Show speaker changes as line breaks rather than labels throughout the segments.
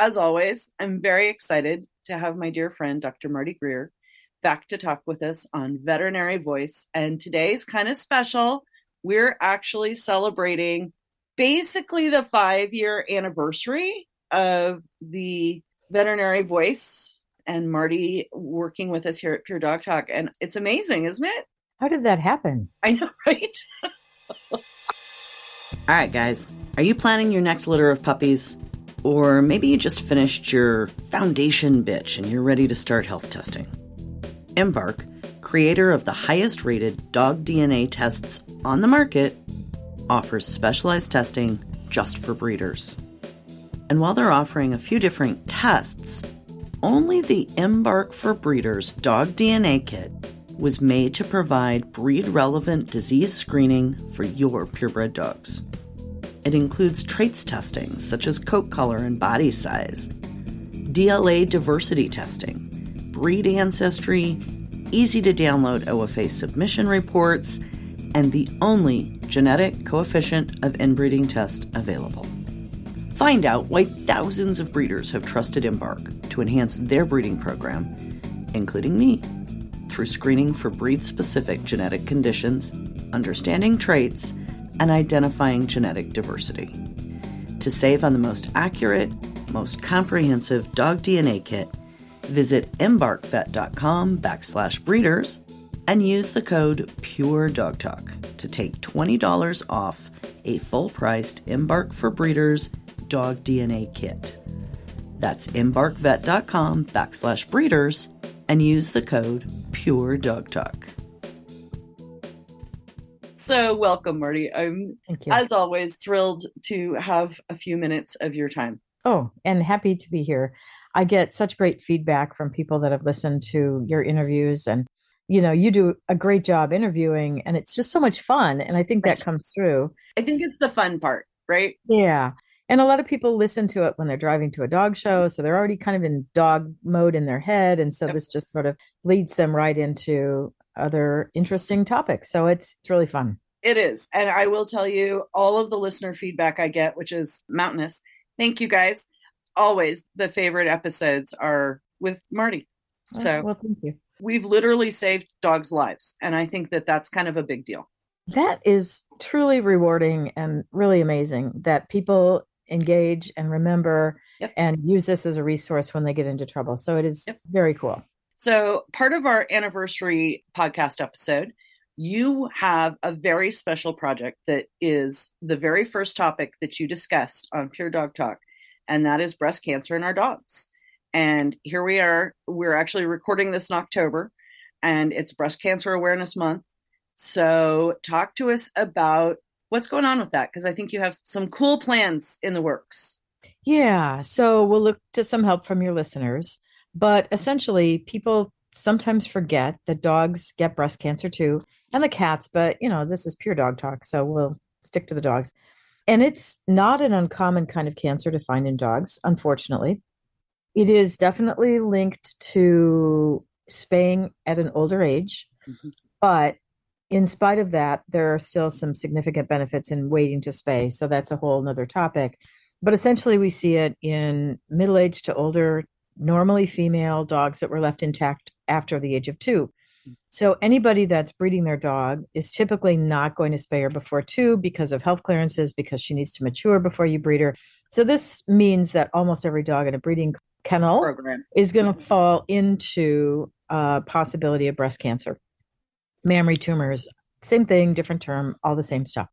as always, I'm very excited to have my dear friend, Dr. Marty Greer, back to talk with us on Veterinary Voice. And today's kind of special. We're actually celebrating basically the five year anniversary of the Veterinary Voice and Marty working with us here at Pure Dog Talk. And it's amazing, isn't it?
How did that happen?
I know, right? All right, guys. Are you planning your next litter of puppies? Or maybe you just finished your foundation bitch and you're ready to start health testing. Embark, creator of the highest rated dog DNA tests on the market, offers specialized testing just for breeders. And while they're offering a few different tests, only the Embark for Breeders dog DNA kit was made to provide breed relevant disease screening for your purebred dogs. It includes traits testing, such as coat color and body size, DLA diversity testing, breed ancestry, easy to download OFA submission reports, and the only genetic coefficient of inbreeding test available. Find out why thousands of breeders have trusted Embark to enhance their breeding program, including me, through screening for breed specific genetic conditions, understanding traits, and identifying genetic diversity. To save on the most accurate, most comprehensive dog DNA kit, visit embarkvet.com backslash breeders and use the code PUREDOGTALK to take $20 off a full-priced Embark for Breeders dog DNA kit. That's embarkvet.com backslash breeders and use the code PUREDOGTALK. So, welcome, Marty. I'm, as always, thrilled to have a few minutes of your time.
Oh, and happy to be here. I get such great feedback from people that have listened to your interviews and you know you do a great job interviewing and it's just so much fun and i think that comes through
i think it's the fun part right
yeah and a lot of people listen to it when they're driving to a dog show so they're already kind of in dog mode in their head and so yep. this just sort of leads them right into other interesting topics. So it's, it's really fun.
It is. And I will tell you all of the listener feedback I get, which is mountainous. Thank you guys. Always the favorite episodes are with Marty.
Oh, so well, thank you.
We've literally saved dogs' lives. And I think that that's kind of a big deal.
That is truly rewarding and really amazing that people engage and remember yep. and use this as a resource when they get into trouble. So it is yep. very cool.
So, part of our anniversary podcast episode, you have a very special project that is the very first topic that you discussed on Pure Dog Talk, and that is breast cancer in our dogs. And here we are. We're actually recording this in October, and it's Breast Cancer Awareness Month. So, talk to us about what's going on with that because I think you have some cool plans in the works.
Yeah. So, we'll look to some help from your listeners. But essentially, people sometimes forget that dogs get breast cancer too, and the cats, but you know, this is pure dog talk, so we'll stick to the dogs. And it's not an uncommon kind of cancer to find in dogs, unfortunately. It is definitely linked to spaying at an older age, mm-hmm. but in spite of that, there are still some significant benefits in waiting to spay. So that's a whole other topic. But essentially, we see it in middle age to older normally female dogs that were left intact after the age of two. So anybody that's breeding their dog is typically not going to spay her before two because of health clearances, because she needs to mature before you breed her. So this means that almost every dog in a breeding kennel Program. is going to mm-hmm. fall into a possibility of breast cancer, mammary tumors, same thing, different term, all the same stuff.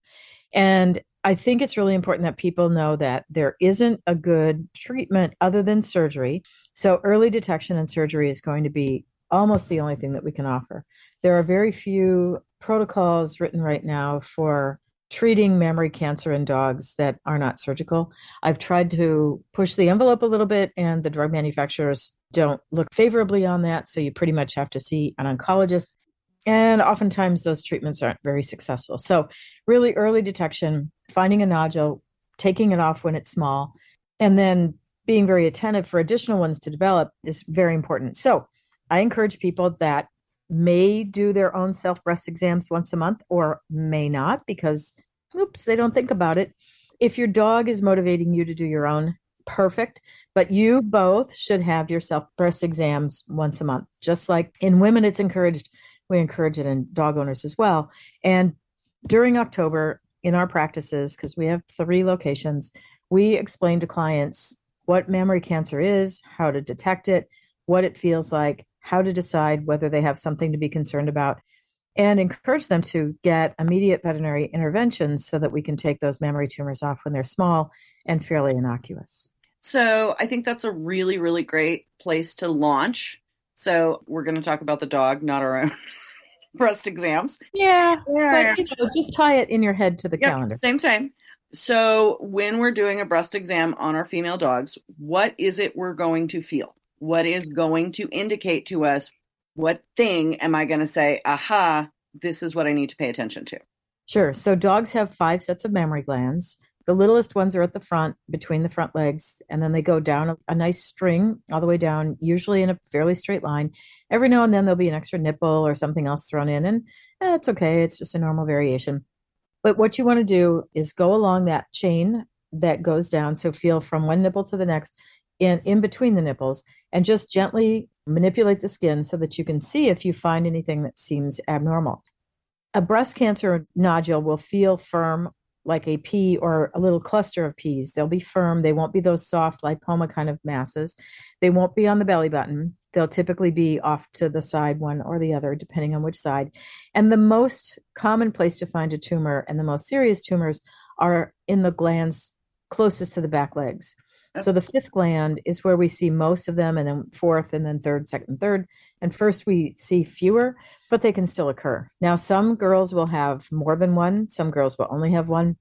And I think it's really important that people know that there isn't a good treatment other than surgery. So early detection and surgery is going to be almost the only thing that we can offer. There are very few protocols written right now for treating mammary cancer in dogs that are not surgical. I've tried to push the envelope a little bit, and the drug manufacturers don't look favorably on that. So you pretty much have to see an oncologist. And oftentimes those treatments aren't very successful. So, really early detection, finding a nodule, taking it off when it's small, and then being very attentive for additional ones to develop is very important. So, I encourage people that may do their own self breast exams once a month or may not because, oops, they don't think about it. If your dog is motivating you to do your own, perfect. But you both should have your self breast exams once a month. Just like in women, it's encouraged. We encourage it in dog owners as well. And during October, in our practices, because we have three locations, we explain to clients what mammary cancer is, how to detect it, what it feels like, how to decide whether they have something to be concerned about, and encourage them to get immediate veterinary interventions so that we can take those mammary tumors off when they're small and fairly innocuous.
So I think that's a really, really great place to launch. So we're going to talk about the dog, not our own breast exams.
Yeah, yeah. But, you know, just tie it in your head to the yep, calendar.
Same time. So when we're doing a breast exam on our female dogs, what is it we're going to feel? what is going to indicate to us what thing am I going to say, aha, this is what I need to pay attention to?
Sure. So dogs have five sets of mammary glands. The littlest ones are at the front, between the front legs, and then they go down a, a, nice string all the way down, usually in a fairly straight line. Every now and then there'll be an extra nipple or something else thrown in, and eh, okay. It's just a normal variation. But what you want to do is go along that chain that goes down. So feel from one nipple to the next in, in between the nipples and just gently manipulate the skin so that you can see if you find anything that seems abnormal. A breast cancer nodule will feel firm like a pea or a little cluster of peas. They'll be firm. They won't be those soft lipoma kind of masses. They won't be on the belly button. They'll typically be off to the side, one or the other, depending on which side. And the most common place to find a tumor and the most serious tumors are in the glands closest to the back legs. So the fifth gland is where we see most of them, and then fourth, and then third, second, third. And first, we see fewer, but they can still occur. Now, some girls will have more than one, some girls will only have one.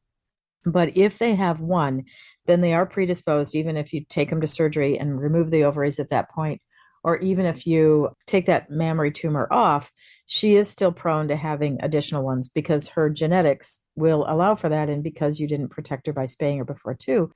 But if they have one, then they are predisposed, even if you take them to surgery and remove the ovaries at that point, or even if you take that mammary tumor off, she is still prone to having additional ones because her genetics will allow for that. And because you didn't protect her by spaying her before, two,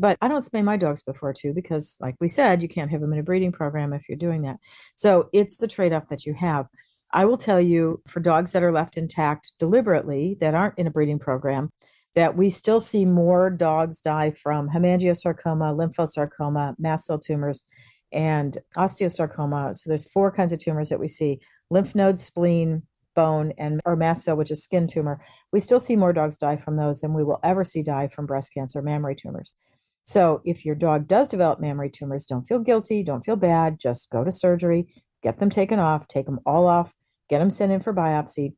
but I don't spay my dogs before two, because like we said, you can't have them in a breeding program if you're doing that. So it's the trade off that you have. I will tell you for dogs that are left intact deliberately that aren't in a breeding program, that we still see more dogs die from hemangiosarcoma, lymphosarcoma, mast cell tumors, and osteosarcoma. So there's four kinds of tumors that we see lymph node, spleen, bone, and or mast cell, which is skin tumor. We still see more dogs die from those than we will ever see die from breast cancer, mammary tumors. So if your dog does develop mammary tumors, don't feel guilty, don't feel bad, just go to surgery, get them taken off, take them all off, get them sent in for biopsy.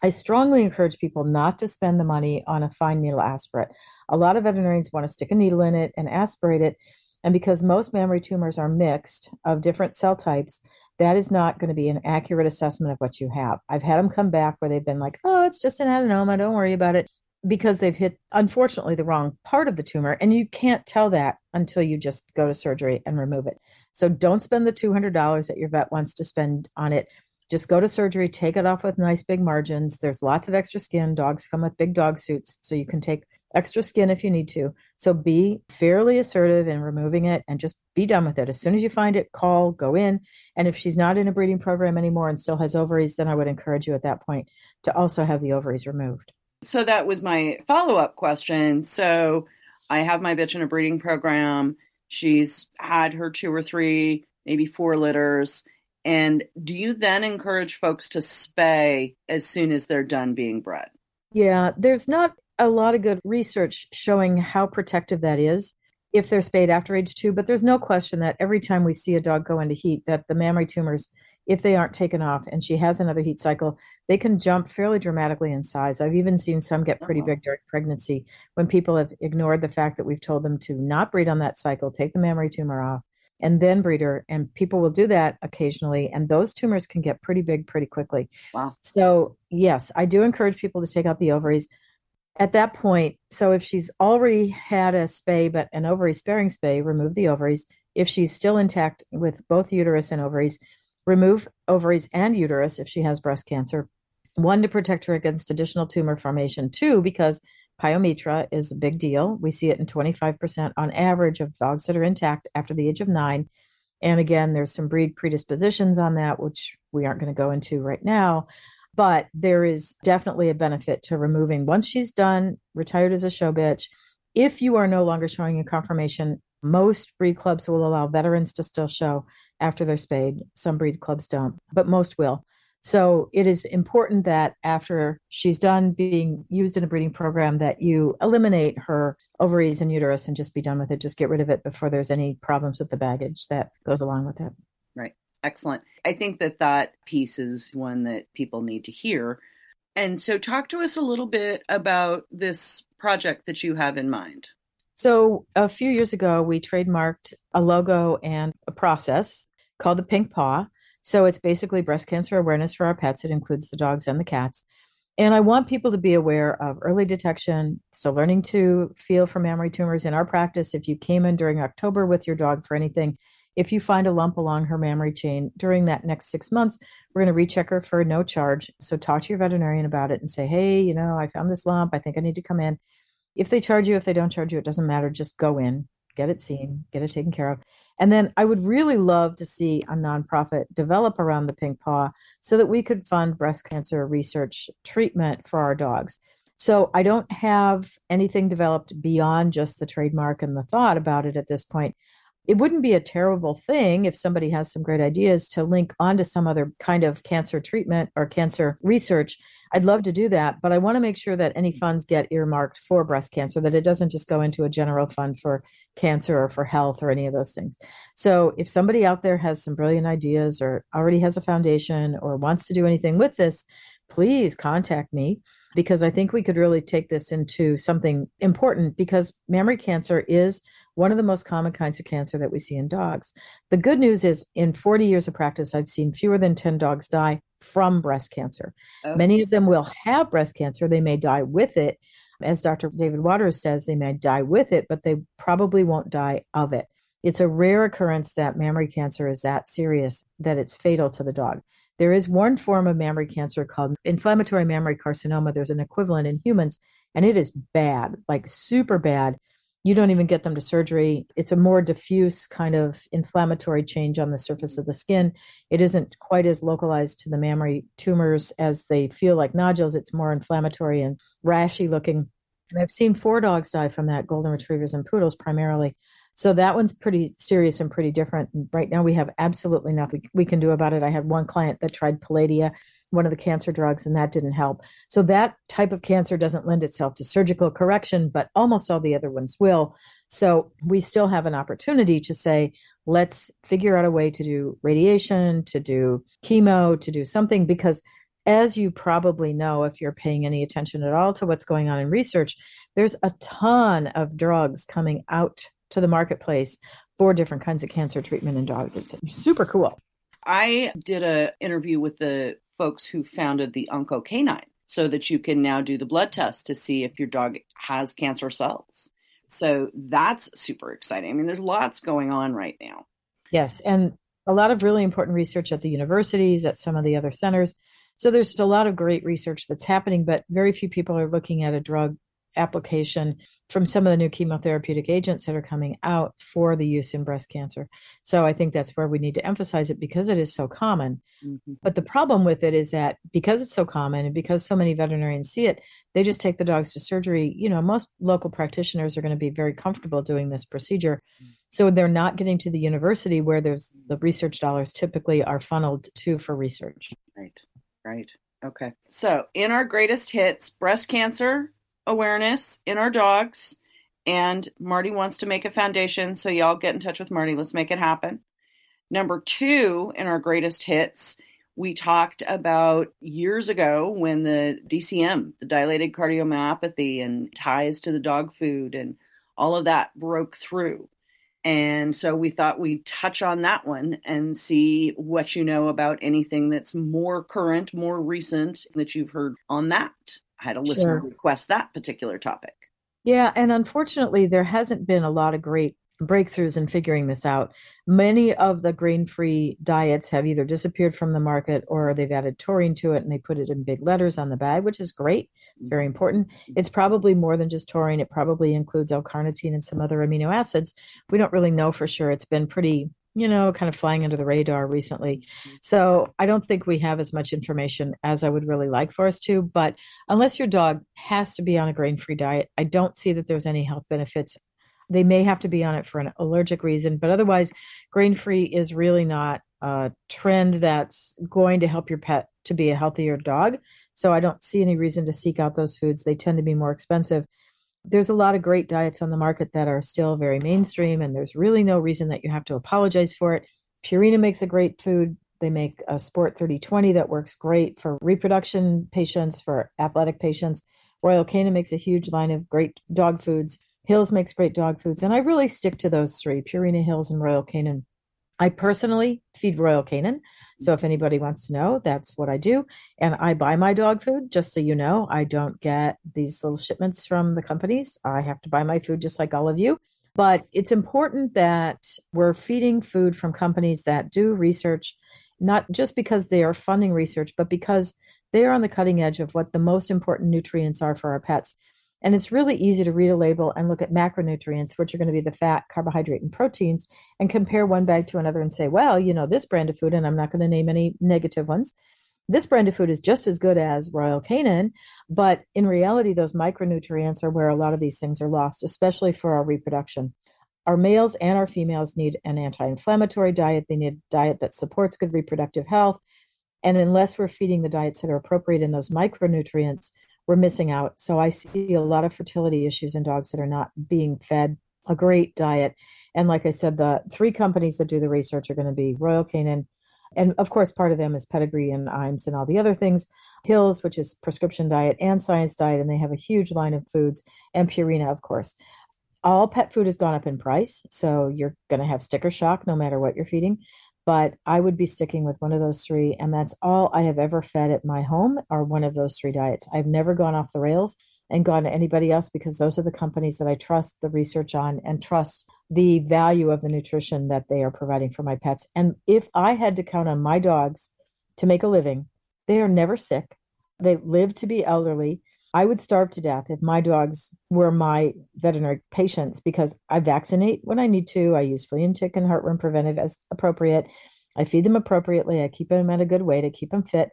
I strongly encourage people not to spend the money on a fine needle aspirate. A lot of veterinarians want to stick a needle in it and aspirate it. And because most mammary tumors are mixed of different cell types, that is not going to be an accurate assessment of what you have. I've had them come back where they've been like, oh, it's just an adenoma, don't worry about it because they've hit unfortunately the wrong part of the tumor and you can't tell that until you just go to surgery and remove it. So don't spend the $200 that your vet wants to spend on it. Just go to surgery take it off with nice big margins. There's lots of extra skin. Dogs come with big dog suits so you can take extra skin if you need to. So be fairly assertive in removing it and just be done with it. As soon as you find it call go in. And if she's not in a breeding program anymore and still has ovaries then i would encourage you at that point to also have the ovaries removed
so that was my follow up question. So I have my bitch in a breeding program. She's had her two or three, maybe four litters. And do you then encourage folks to spay as soon as they're done being bred?
Yeah, there's not a lot of good research showing how protective that is if they're spayed after age two, but there's no question that every time we see a dog go into heat, that the mammary tumors if they aren't taken off and she has another heat cycle, they can jump fairly dramatically in size. I've even seen some get pretty uh-huh. big during pregnancy when people have ignored the fact that we've told them to not breed on that cycle, take the mammary tumor off, and then breed her. And people will do that occasionally, and those tumors can get pretty big pretty quickly.
Wow.
So, yes, I do encourage people to take out the ovaries. At that point, so if she's already had a spay, but an ovary sparing spay, remove the ovaries. If she's still intact with both uterus and ovaries, remove ovaries and uterus if she has breast cancer. One, to protect her against additional tumor formation. Two, because pyometra is a big deal. We see it in 25% on average of dogs that are intact after the age of nine. And again, there's some breed predispositions on that, which we aren't going to go into right now. But there is definitely a benefit to removing once she's done, retired as a show bitch. If you are no longer showing a conformation, most breed clubs will allow veterans to still show after they're spayed. Some breed clubs don't, but most will. So it is important that after she's done being used in a breeding program that you eliminate her ovaries and uterus and just be done with it. Just get rid of it before there's any problems with the baggage that goes along with it.
Right. Excellent. I think that that piece is one that people need to hear. And so talk to us a little bit about this project that you have in mind.
So, a few years ago, we trademarked a logo and a process called the Pink Paw. So it's basically breast cancer awareness for our pets. It includes the dogs and the cats. And I want people to be aware of early detection. So, learning to feel for mammary tumors in our practice. If you came in during October with your dog for anything, if you find a lump along her mammary chain during that next six months, we're going to recheck her for no charge. So, talk to your veterinarian about it and say, hey, you know, I found this lump. I think I need to come in. If they charge you, if they don't charge you, it doesn't matter. Just go in, get it seen, get it taken care of. And then I would really love to see a nonprofit develop around the pink paw so that we could fund breast cancer research treatment for our dogs. So I don't have anything developed beyond just the trademark and the thought about it at this point. It wouldn't be a terrible thing if somebody has some great ideas to link onto some other kind of cancer treatment or cancer research I'd love to do that, but I want to make sure that any mm. funds get earmarked for breast cancer, that it doesn't just go into a general fund for cancer or for health or any of those things. So if somebody out there has some brilliant ideas or already has a foundation or wants to do anything with this, please contact me because I think we could really take this into something important because mammary cancer is one of the most common kinds of cancer that we see in dogs. The good news is, in 40 years of practice, I've seen fewer than 10 dogs die from breast cancer. Okay. Many of them will have breast cancer, they may die with it. As Dr. David Waters says, they may die with it, but they probably won't die of it. It's a rare occurrence that mammary cancer is that serious that it's fatal to the dog. There is one form of mammary cancer called inflammatory mammary carcinoma. There's an equivalent in humans, and it is bad, like super bad you don't even get them to surgery. It's a more diffuse kind of inflammatory change on the surface of the skin. It isn't quite as localized to the mammary tumors as they feel like nodules. It's more inflammatory and rashy looking. And I've seen four dogs die from that, golden retrievers and poodles primarily. So that one's pretty serious and pretty different. Right now, we have absolutely nothing we can do about it. I had one client that tried Palladia one of the cancer drugs, and that didn't help. So that type of cancer doesn't lend itself to surgical correction, but almost all the other ones will. So we still have an opportunity to say, let's figure out a way to do radiation, to do chemo, to do something, because as you probably know, if you're paying any attention at all to what's going on in research, there's a ton of drugs coming out to the marketplace for different kinds of cancer treatment in dogs. It's super cool.
I did an interview with the folks who founded the OncoK9 so that you can now do the blood test to see if your dog has cancer cells. So that's super exciting. I mean, there's lots going on right now.
Yes. And a lot of really important research at the universities, at some of the other centers. So there's a lot of great research that's happening, but very few people are looking at a drug application from some of the new chemotherapeutic agents that are coming out for the use in breast cancer. So I think that's where we need to emphasize it because it is so common. Mm-hmm. But the problem with it is that because it's so common and because so many veterinarians see it, they just take the dogs to surgery. You know, most local practitioners are going to be very comfortable doing this procedure. Mm-hmm. So they're not getting to the university where there's the research dollars typically are funneled to for research.
Right. Right. Okay. So, in our greatest hits, breast cancer, awareness in our dogs. And Marty wants to make a foundation. So, y'all get in touch with Marty. Let's make it happen. Number two, in our greatest hits, we talked about years ago when the DCM, the dilated cardiomyopathy, and ties to the dog food and all of that broke through. And so we thought we'd touch on that one and see what you know about anything that's more current, more recent that you've heard on that. Had a listener sure. request that particular topic.
Yeah, and unfortunately, there hasn't been a lot of great breakthroughs in figuring this out. Many of the grain free diets have either disappeared from the market or they've added taurine to it and they put it in big letters on the bag, which is great, very mm-hmm. important. It's probably more than just taurine, it probably includes L carnitine and some other amino acids. We don't really know for sure. It's been pretty you know, kind of flying under the radar recently. So I don't think we have as much information as I would really like for us to. But unless your dog has to be on a grain free diet, I don't see that there's any health benefits they may have to be on it for an allergic reason, but otherwise, grain free is really not a trend that's going to help your pet to be a healthier dog. So I don't see any reason to seek out those foods. They tend to be more expensive. There's a lot of great diets on the market that are still very mainstream, and there's really no reason that you have to apologize for it. Purina makes a great food. They make a Sport 3020 that works great for reproduction patients, for athletic patients. Royal Canin makes a huge line of great dog foods. Hills makes great dog foods, and I really stick to those three: Purina Hills and Royal Canin. I personally feed Royal Canin, so if anybody wants to know, that's what I do. And I buy my dog food, just so you know. I don't get these little shipments from the companies. I have to buy my food just like all of you. But it's important that we're feeding food from companies that do research, not just because they are funding research, but because they are on the cutting edge of what the most important nutrients are for our pets. And it's really easy to read a label and look at macronutrients, which are going to be the fat, carbohydrate, and proteins, and compare one bag to another and say, well, you know, this brand of food, and I'm not going to name any negative ones. This brand of food is just as good as Royal Canin, but in reality, those micronutrients are where a lot of these things are lost, especially for our reproduction. Our males and our females need an anti inflammatory diet. They need a diet that supports good reproductive health. And unless we're feeding the diets that are appropriate in those micronutrients, we're missing out. So I see a lot of fertility issues in dogs that are not being fed a great diet. And like I said, the three companies that do the research are going to be Royal Canin, and of course, part of them is Pedigree and IAMS and all the other things. Hills, which is prescription diet, and Science Diet, and they have a huge line of foods, and Purina, of course. All pet food has gone up in price, so you're going to have sticker shock no matter what you're feeding but I would be sticking with one of those three. And that's all I have ever fed at my home are one of those three diets. I've never gone off the rails and gone to anybody else because those are the companies that I trust the research on and trust the value of the nutrition that they are providing for my pets. And if I had to count on my dogs to make a living, they are never sick. They live to be elderly. I would starve to death if my dogs were my veterinary patients because I vaccinate when I need to. I use flea and tick and heartworm preventive as appropriate. I feed them appropriately. I keep them at a good weight. I keep them fit.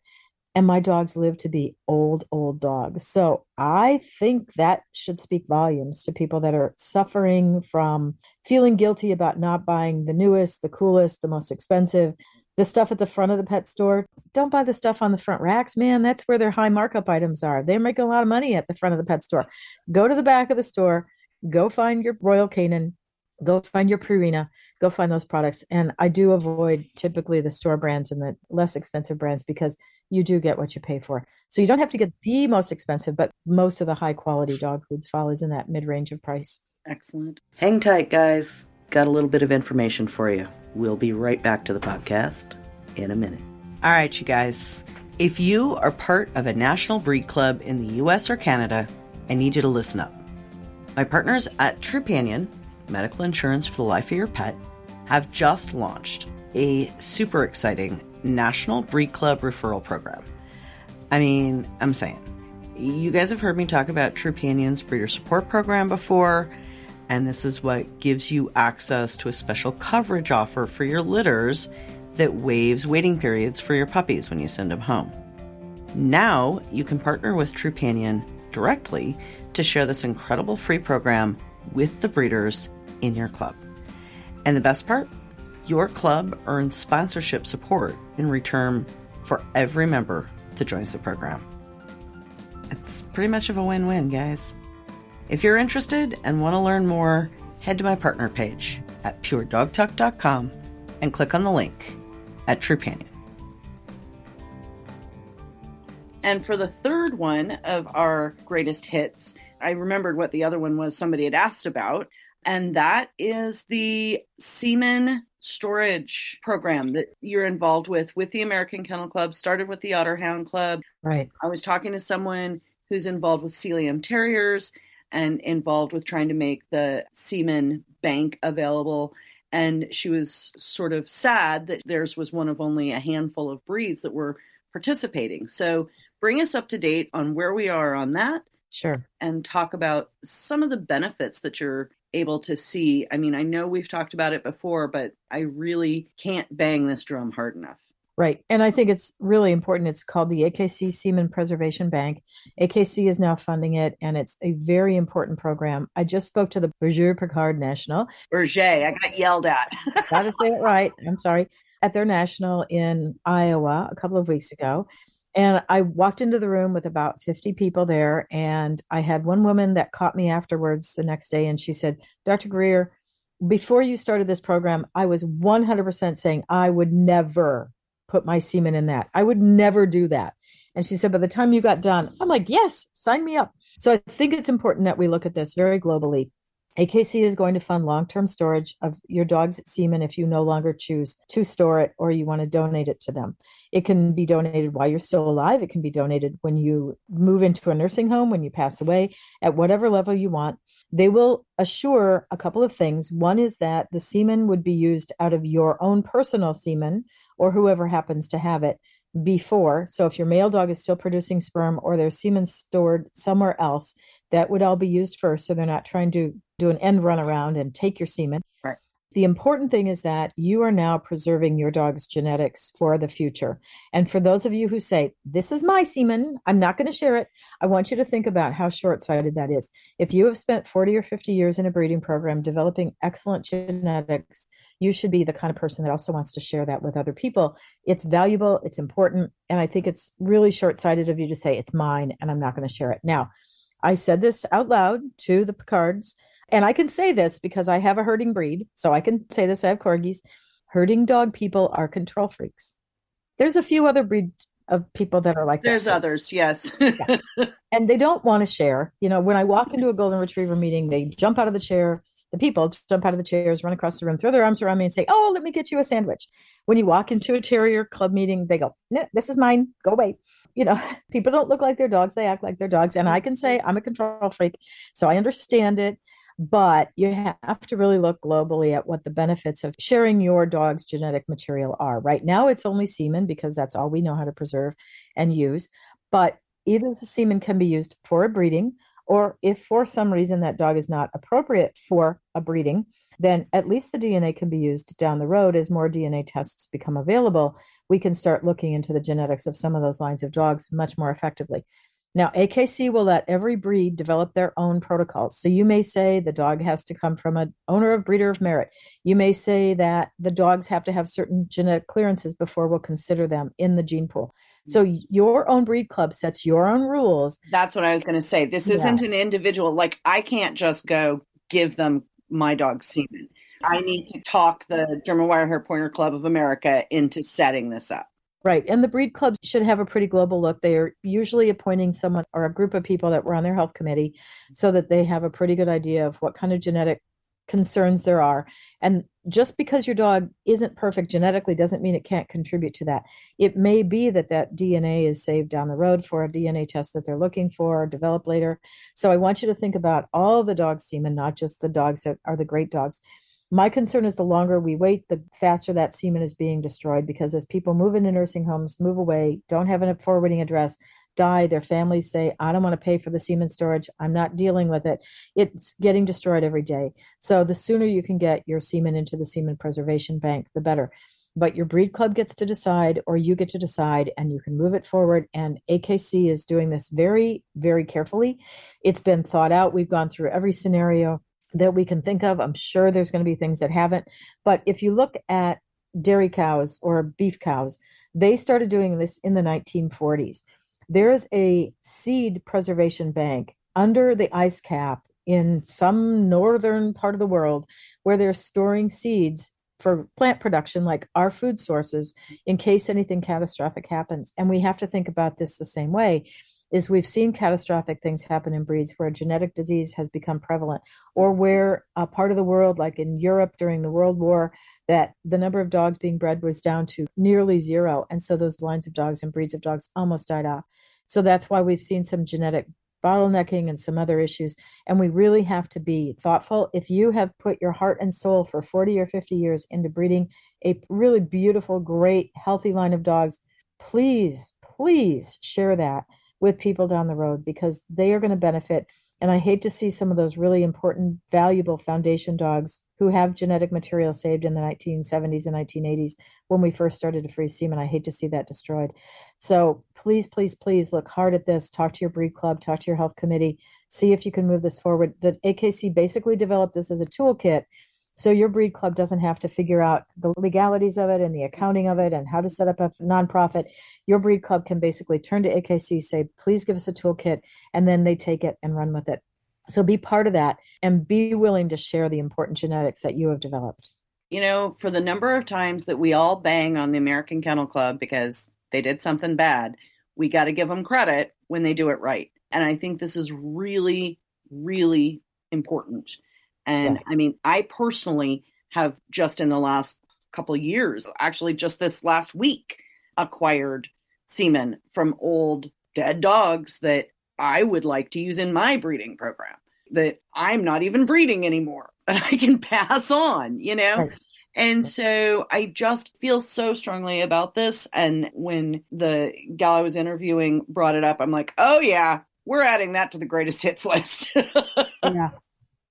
And my dogs live to be old, old dogs. So I think that should speak volumes to people that are suffering from feeling guilty about not buying the newest, the coolest, the most expensive, the stuff at the front of the pet store. Don't buy the stuff on the front racks man. That's where their high markup items are. They're making a lot of money at the front of the pet store. Go to the back of the store. Go find your royal canin. Go find your purina. Go find those products. And i do avoid typically the store brands and the less expensive brands because you do get what you pay for. So you don't have to get the most expensive but most of the high quality dog foods falls in that mid range of price.
Excellent. Hang tight guys got a little bit of information for you. We'll be right back to the podcast in a minute. All right, you guys. If you are part of a national breed club in the US or Canada, I need you to listen up. My partners at Trupanion, medical insurance for the life of your pet, have just launched a super exciting national breed club referral program. I mean, I'm saying, you guys have heard me talk about Trupanion's breeder support program before and this is what gives you access to a special coverage offer for your litters that waives waiting periods for your puppies when you send them home. Now you can partner with Trupanion directly to share this incredible free program with the breeders in your club. And the best part? Your club earns sponsorship support in return for every member that joins the program. It's pretty much of a win win, guys. If you're interested and want to learn more, head to my partner page at puredogtalk.com and click on the link at Trupanion. And for the third one of our greatest hits, I remembered what the other one was somebody had asked about, and that is the semen storage program that you're involved with with the American Kennel Club. Started with the Otterhound Club.
Right.
I was talking to someone who's involved with Sealyham Terriers and involved with trying to make the semen bank available. And she was sort of sad that theirs was one of only a handful of breeds that were participating. So bring us up to date on where we are on that.
Sure.
And talk about some of the benefits that you're able to see. I mean, I know we've talked about it before, but I really can't bang this drum hard enough.
Right. And I think it's really important. It's called the AKC Semen Preservation Bank. AKC is now funding it, and it's a very important program. I just spoke to the Berger Picard National.
Berger, I got yelled at.
got to say it right. I'm sorry. At their national in Iowa a couple of weeks ago. And I walked into the room with about 50 people there. And I had one woman that caught me afterwards the next day. And she said, Dr. Greer, before you started this program, I was 100% saying I would never put my semen in that. I would never do that. And she said, by the time you got done, I'm like, yes, sign me up. So I think it's important that we look at this very globally. AKC is going to fund long term storage of your dog's semen if you no longer choose to store it or you want to donate it to them. It can be donated while you're still alive. It can be donated when you move into a nursing home, when you pass away, at whatever level you want. They will assure a couple of things. One is that the semen would be used out of your own personal semen or whoever happens to have it before. So if your male dog is still producing sperm or their semen stored somewhere else, that would all be used first. So they're not trying to do an end run around and take your semen.
Right.
The important thing is that you are now preserving your dog's genetics for the future. And for those of you who say, This is my semen, I'm not going to share it, I want you to think about how short sighted that is. If you have spent 40 or 50 years in a breeding program developing excellent genetics, you should be the kind of person that also wants to share that with other people. It's valuable, it's important, and I think it's really short sighted of you to say, it's mine and I'm not going to share it. Now, I said this out loud to the Picards, and I can say this because I have a herding breed. So I can say this I have corgis. Herding dog people are control freaks. There's a few other breeds of people that are like
There's
that.
others, yes.
yeah. And they don't want to share. You know, when I walk into a golden retriever meeting, they jump out of the chair, the people jump out of the chairs, run across the room, throw their arms around me, and say, "Oh, let me get you a sandwich." When you walk into a terrier club meeting, they go, "No, this is mine. Go away." You know, people don't look like their dogs; they act like their dogs. And I can say I'm a control freak, so I understand it. But you have to really look globally at what the benefits of sharing your dog's genetic material are. Right now, it's only semen because that's all we know how to preserve and use. But either the semen can be used for a breeding or if for some reason that dog is not appropriate for a breeding, then at least the DNA can be used down the road as more DNA tests become available. We can start looking into the genetics of some of those lines of dogs much more effectively. Now, AKC will let every breed develop their own protocols. So you may say the dog has to come from an owner of breeder of merit. You may say that the dogs have to have certain genetic clearances before we'll consider them in the gene pool. Mm-hmm. So your own breed club sets your own rules.
That's what I was going to say. This isn't yeah. an individual. Like I can't just go give them my dog semen. I need to talk the German Wirehair Pointer Club of America into setting this up.
Right. And the breed clubs should have a pretty global look. They are usually appointing someone or a group of people that were on their health committee so that they have a pretty good idea of what kind of genetic concerns there are. And just because your dog isn't perfect genetically doesn't mean it can't contribute to that. It may be that that DNA is saved down the road for a DNA test that they're looking for or develop later. So I want you to think about all the dog's semen, not just the dogs that are the great dogs. My concern is the longer we wait, the faster that semen is being destroyed because as people move into nursing homes, move away, don't have a forwarding address, die, their families say, I don't want to pay for the semen storage. I'm not dealing with it. It's getting destroyed every day. So the sooner you can get your semen into the semen preservation bank, the better. But your breed club gets to decide, or you get to decide, and you can move it forward. And AKC is doing this very, very carefully. It's been thought out. We've gone through every scenario that we can think of. I'm sure there's going to be things that haven't. But if you look at dairy cows or beef cows, they started doing this in the 1940s there is a seed preservation bank under the ice cap in some northern part of the world where they're storing seeds for plant production like our food sources in case anything catastrophic happens and we have to think about this the same way is we've seen catastrophic things happen in breeds where genetic disease has become prevalent or where a part of the world like in Europe during the World War that the number of dogs being bred was down to nearly zero and so those lines of dogs and breeds of dogs almost died off So that's why we've seen some genetic bottlenecking and some other issues. And we really have to be thoughtful. If you have put your heart and soul for 40 or 50 years into breeding a really beautiful, great, healthy line of dogs, please, please share that with people down the road because they are going to benefit. And I hate to see some of those really important, valuable foundation dogs who have genetic material saved in the 1970s and 1980s when we first started to freeze semen. I hate to see that destroyed. So please, please, please look hard at this. Talk to your breed club, talk to your health committee, see if you can move this forward. The AKC basically developed this as a toolkit so your breed club doesn't have to figure out the legalities of it and the accounting of it and how to set up a nonprofit. Your breed club can basically turn to AKC, say, please give us a toolkit, and then they take it and run with it. So be part of that and be willing to share the important genetics that you have developed.
You know, for the number of times that we all bang on the American Kennel Club because they did something bad, we got to give them credit when they do it right. And I think this is really, really important and yes. I mean, I personally have just in the last couple years, actually just this last week, acquired semen from old dead dogs that I would like to use in my breeding program that I'm not even breeding anymore that I can pass on, you know? Right. And so I just feel so strongly about this. And when the gal I was interviewing brought it up, I'm like, oh, yeah, we're adding that to the greatest hits list.
yeah.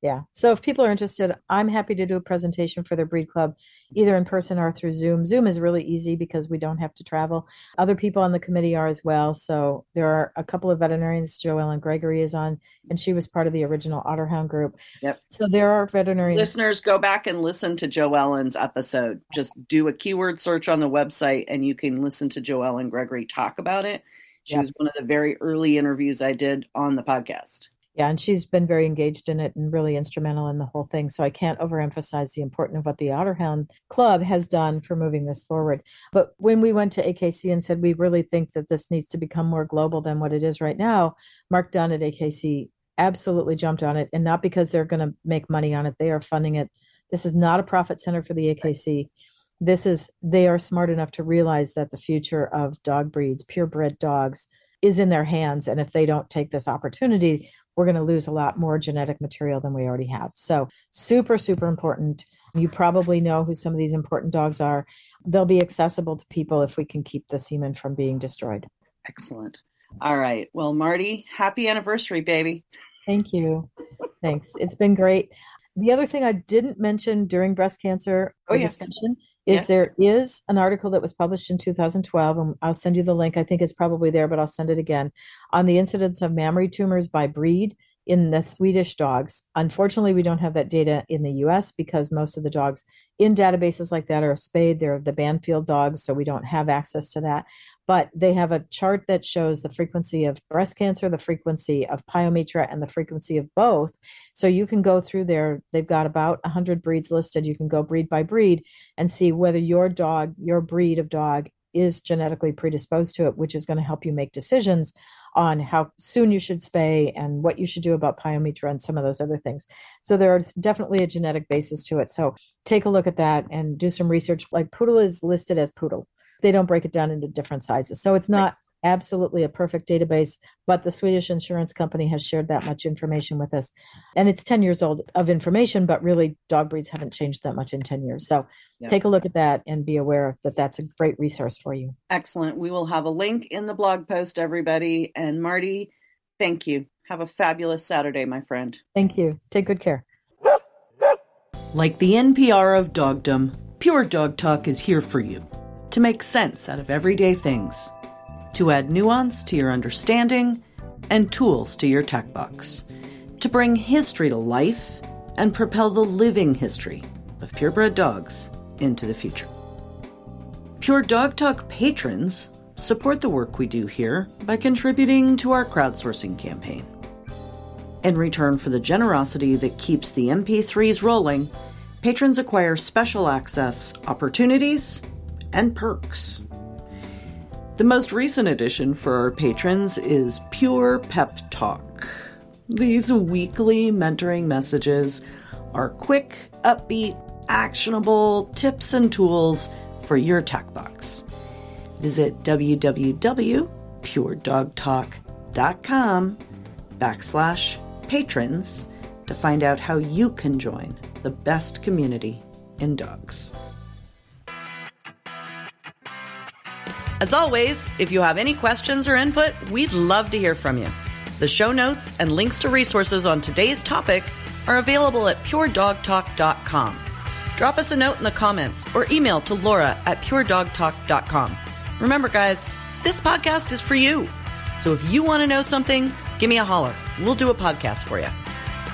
Yeah. So if people are interested, I'm happy to do a presentation for their breed club, either in person or through Zoom. Zoom is really easy because we don't have to travel. Other people on the committee are as well. So there are a couple of veterinarians. Joellen Gregory is on, and she was part of the original Otterhound group.
Yep.
So there are veterinarians.
Listeners, go back and listen to Joellen's episode. Just do a keyword search on the website, and you can listen to Joellen Gregory talk about it. She yep. was one of the very early interviews I did on the podcast.
Yeah, and she's been very engaged in it and really instrumental in the whole thing. So I can't overemphasize the importance of what the Otterhound Club has done for moving this forward. But when we went to AKC and said we really think that this needs to become more global than what it is right now, Mark Dunn at AKC absolutely jumped on it, and not because they're going to make money on it. They are funding it. This is not a profit center for the AKC. This is they are smart enough to realize that the future of dog breeds, purebred dogs, is in their hands. And if they don't take this opportunity, we're going to lose a lot more genetic material than we already have. So, super, super important. You probably know who some of these important dogs are. They'll be accessible to people if we can keep the semen from being destroyed.
Excellent. All right. Well, Marty, happy anniversary, baby.
Thank you. Thanks. It's been great. The other thing I didn't mention during breast cancer oh, yeah. discussion is yeah. there is an article that was published in 2012 and i'll send you the link i think it's probably there but i'll send it again on the incidence of mammary tumors by breed in the swedish dogs unfortunately we don't have that data in the us because most of the dogs in databases like that are spayed they're the banfield dogs so we don't have access to that but they have a chart that shows the frequency of breast cancer, the frequency of pyometra, and the frequency of both. So you can go through there. They've got about 100 breeds listed. You can go breed by breed and see whether your dog, your breed of dog, is genetically predisposed to it, which is going to help you make decisions on how soon you should spay and what you should do about pyometra and some of those other things. So there's definitely a genetic basis to it. So take a look at that and do some research. Like poodle is listed as poodle they don't break it down into different sizes. So it's not. Absolutely a perfect database, but the Swedish insurance company has shared that much information with us. And it's 10 years old of information, but really dog breeds haven't changed that much in 10 years. So yeah. take a look at that and be aware that that's a great resource for you.
Excellent. We will have a link in the blog post, everybody. And Marty, thank you. Have a fabulous Saturday, my friend.
Thank you. Take good care.
Like the NPR of dogdom, Pure Dog Talk is here for you to make sense out of everyday things, to add nuance to your understanding and tools to your tack box, to bring history to life and propel the living history of purebred dogs into the future. Pure Dog Talk patrons support the work we do here by contributing to our crowdsourcing campaign. In return for the generosity that keeps the MP3s rolling, patrons acquire special access opportunities and perks. The most recent addition for our patrons is Pure Pep Talk. These weekly mentoring messages are quick, upbeat, actionable tips and tools for your tack box. Visit www.puredogtalk.com backslash patrons to find out how you can join the best community in dogs. As always, if you have any questions or input, we'd love to hear from you. The show notes and links to resources on today's topic are available at puredogtalk.com. Drop us a note in the comments or email to Laura at puredogtalk.com. Remember, guys, this podcast is for you. So if you want to know something, give me a holler. We'll do a podcast for you.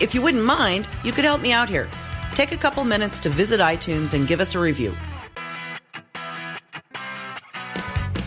If you wouldn't mind, you could help me out here. Take a couple minutes to visit iTunes and give us a review.